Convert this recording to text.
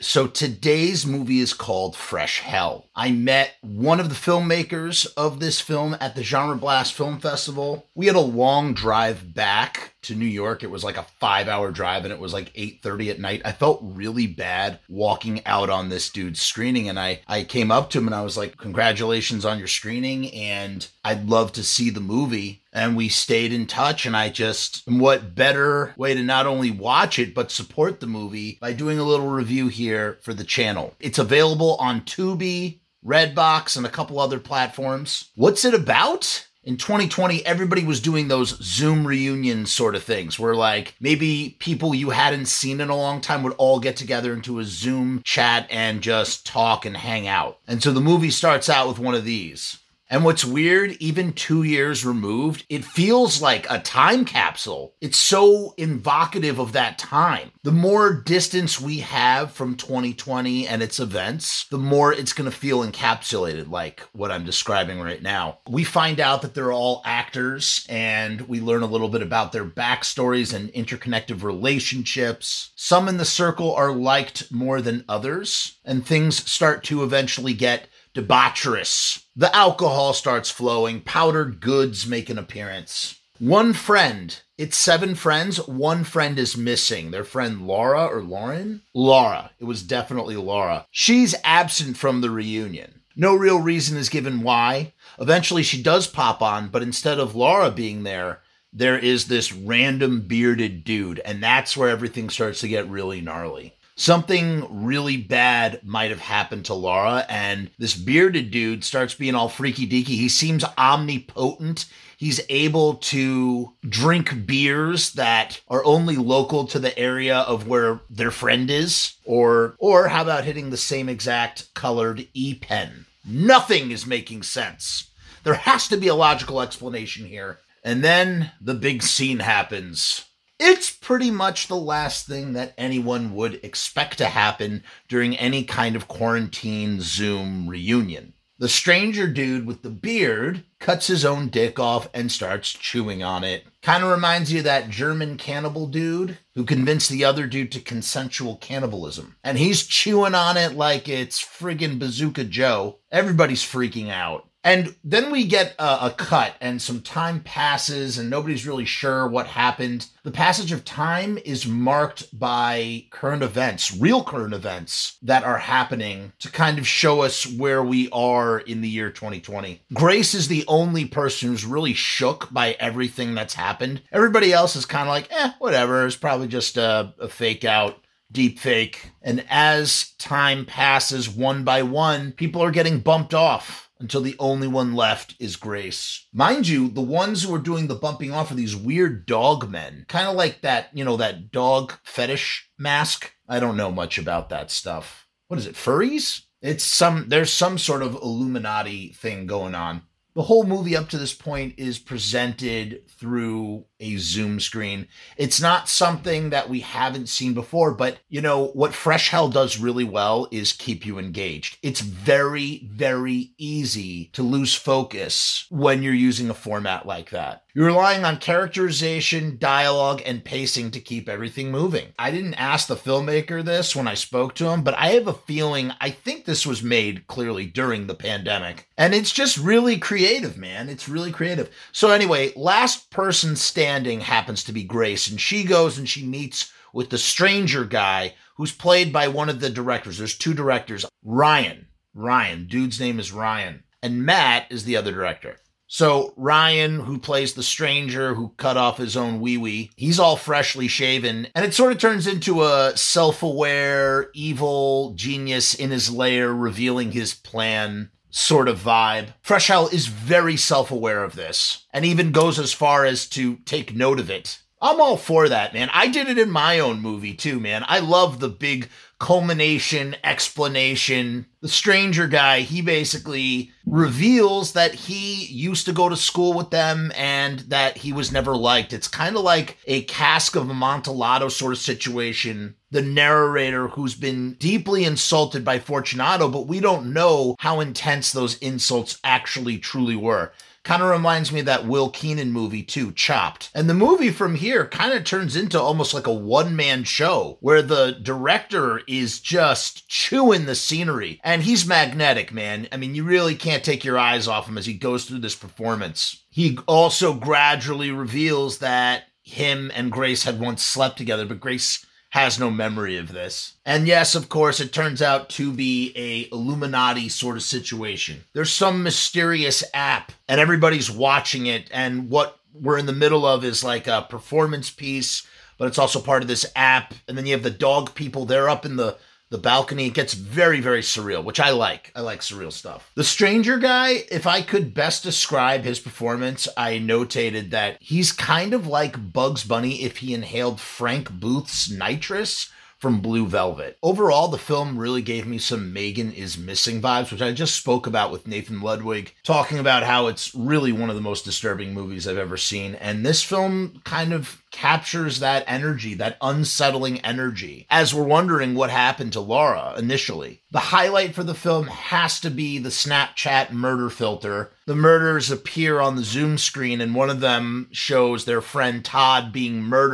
So today's movie is called Fresh Hell. I met one of the filmmakers of this film at the Genre Blast Film Festival. We had a long drive back to New York. It was like a 5-hour drive and it was like 8:30 at night. I felt really bad walking out on this dude's screening and I I came up to him and I was like, "Congratulations on your screening and I'd love to see the movie." and we stayed in touch and i just what better way to not only watch it but support the movie by doing a little review here for the channel it's available on tubi redbox and a couple other platforms what's it about in 2020, everybody was doing those Zoom reunion sort of things where, like, maybe people you hadn't seen in a long time would all get together into a Zoom chat and just talk and hang out. And so the movie starts out with one of these. And what's weird, even two years removed, it feels like a time capsule. It's so evocative of that time. The more distance we have from 2020 and its events, the more it's going to feel encapsulated, like what I'm describing right now. We find out that they're all actors and we learn a little bit about their backstories and interconnected relationships. Some in the circle are liked more than others, and things start to eventually get debaucherous. The alcohol starts flowing, powdered goods make an appearance. One friend, it's seven friends, one friend is missing. Their friend Laura or Lauren? Laura. It was definitely Laura. She's absent from the reunion. No real reason is given why. Eventually she does pop on, but instead of Laura being there, there is this random bearded dude, and that's where everything starts to get really gnarly something really bad might have happened to Laura, and this bearded dude starts being all freaky deaky. He seems omnipotent. He's able to drink beers that are only local to the area of where their friend is, or or how about hitting the same exact colored e pen? Nothing is making sense. There has to be a logical explanation here. And then the big scene happens. It's pretty much the last thing that anyone would expect to happen during any kind of quarantine Zoom reunion. The stranger dude with the beard cuts his own dick off and starts chewing on it. Kind of reminds you of that German cannibal dude who convinced the other dude to consensual cannibalism. And he's chewing on it like it's friggin' Bazooka Joe. Everybody's freaking out. And then we get a, a, cut, and some time passes, and nobody's really sure what happened. The passage of time is marked by current events, real current events that are happening to kind of show us where we are in the year 2020. Grace is the only person who's really shook by everything that's happened. Everybody else is kind of like, eh, whatever. It's probably just a, a fake out deep fake. And as time passes one by one, people are getting bumped off until the only one left is Grace. Mind you, the ones who are doing the bumping off are these weird dog men, kind of like that, you know, that dog fetish mask. I don't know much about that stuff. What is it, furries? It's some, there's some sort of Illuminati thing going on. The whole movie up to this point is presented through a Zoom screen. It's not something that we haven't seen before, but you know, what Fresh Hell does really well is keep you engaged. It's very, very easy to lose focus when you're using a format like that. You're relying on characterization, dialogue, and pacing to keep everything moving. I didn't ask the filmmaker this when I spoke to him, but I have a feeling I think this was made clearly during the pandemic. And it's just really creative, man. It's really creative. So, anyway, last person standing happens to be Grace, and she goes and she meets with the stranger guy who's played by one of the directors. There's two directors Ryan. Ryan. Dude's name is Ryan. And Matt is the other director. So Ryan, who plays the stranger who cut off his own wee wee, he's all freshly shaven, and it sort of turns into a self-aware, evil genius in his lair, revealing his plan sort of vibe. Fresh Hell is very self-aware of this, and even goes as far as to take note of it. I'm all for that, man. I did it in my own movie too, man. I love the big culmination, explanation. The stranger guy, he basically reveals that he used to go to school with them and that he was never liked. It's kind of like a cask of Amontillado sort of situation. The narrator who's been deeply insulted by Fortunato, but we don't know how intense those insults actually truly were. Kind of reminds me of that Will Keenan movie too, Chopped. And the movie from here kind of turns into almost like a one man show where the director is just chewing the scenery. And he's magnetic, man. I mean, you really can't take your eyes off him as he goes through this performance. He also gradually reveals that him and Grace had once slept together, but Grace has no memory of this. And yes, of course, it turns out to be a Illuminati sort of situation. There's some mysterious app and everybody's watching it and what we're in the middle of is like a performance piece, but it's also part of this app. And then you have the dog people, they're up in the the balcony. It gets very, very surreal, which I like. I like surreal stuff. The Stranger Guy, if I could best describe his performance, I notated that he's kind of like Bugs Bunny if he inhaled Frank Booth's nitrous from Blue Velvet. Overall, the film really gave me some Megan is Missing vibes, which I just spoke about with Nathan Ludwig, talking about how it's really one of the most disturbing movies I've ever seen. And this film kind of captures that energy, that unsettling energy, as we're wondering what happened to Laura initially. The highlight for the film has to be the Snapchat murder filter. The murders appear on the Zoom screen, and one of them shows their friend Todd being murdered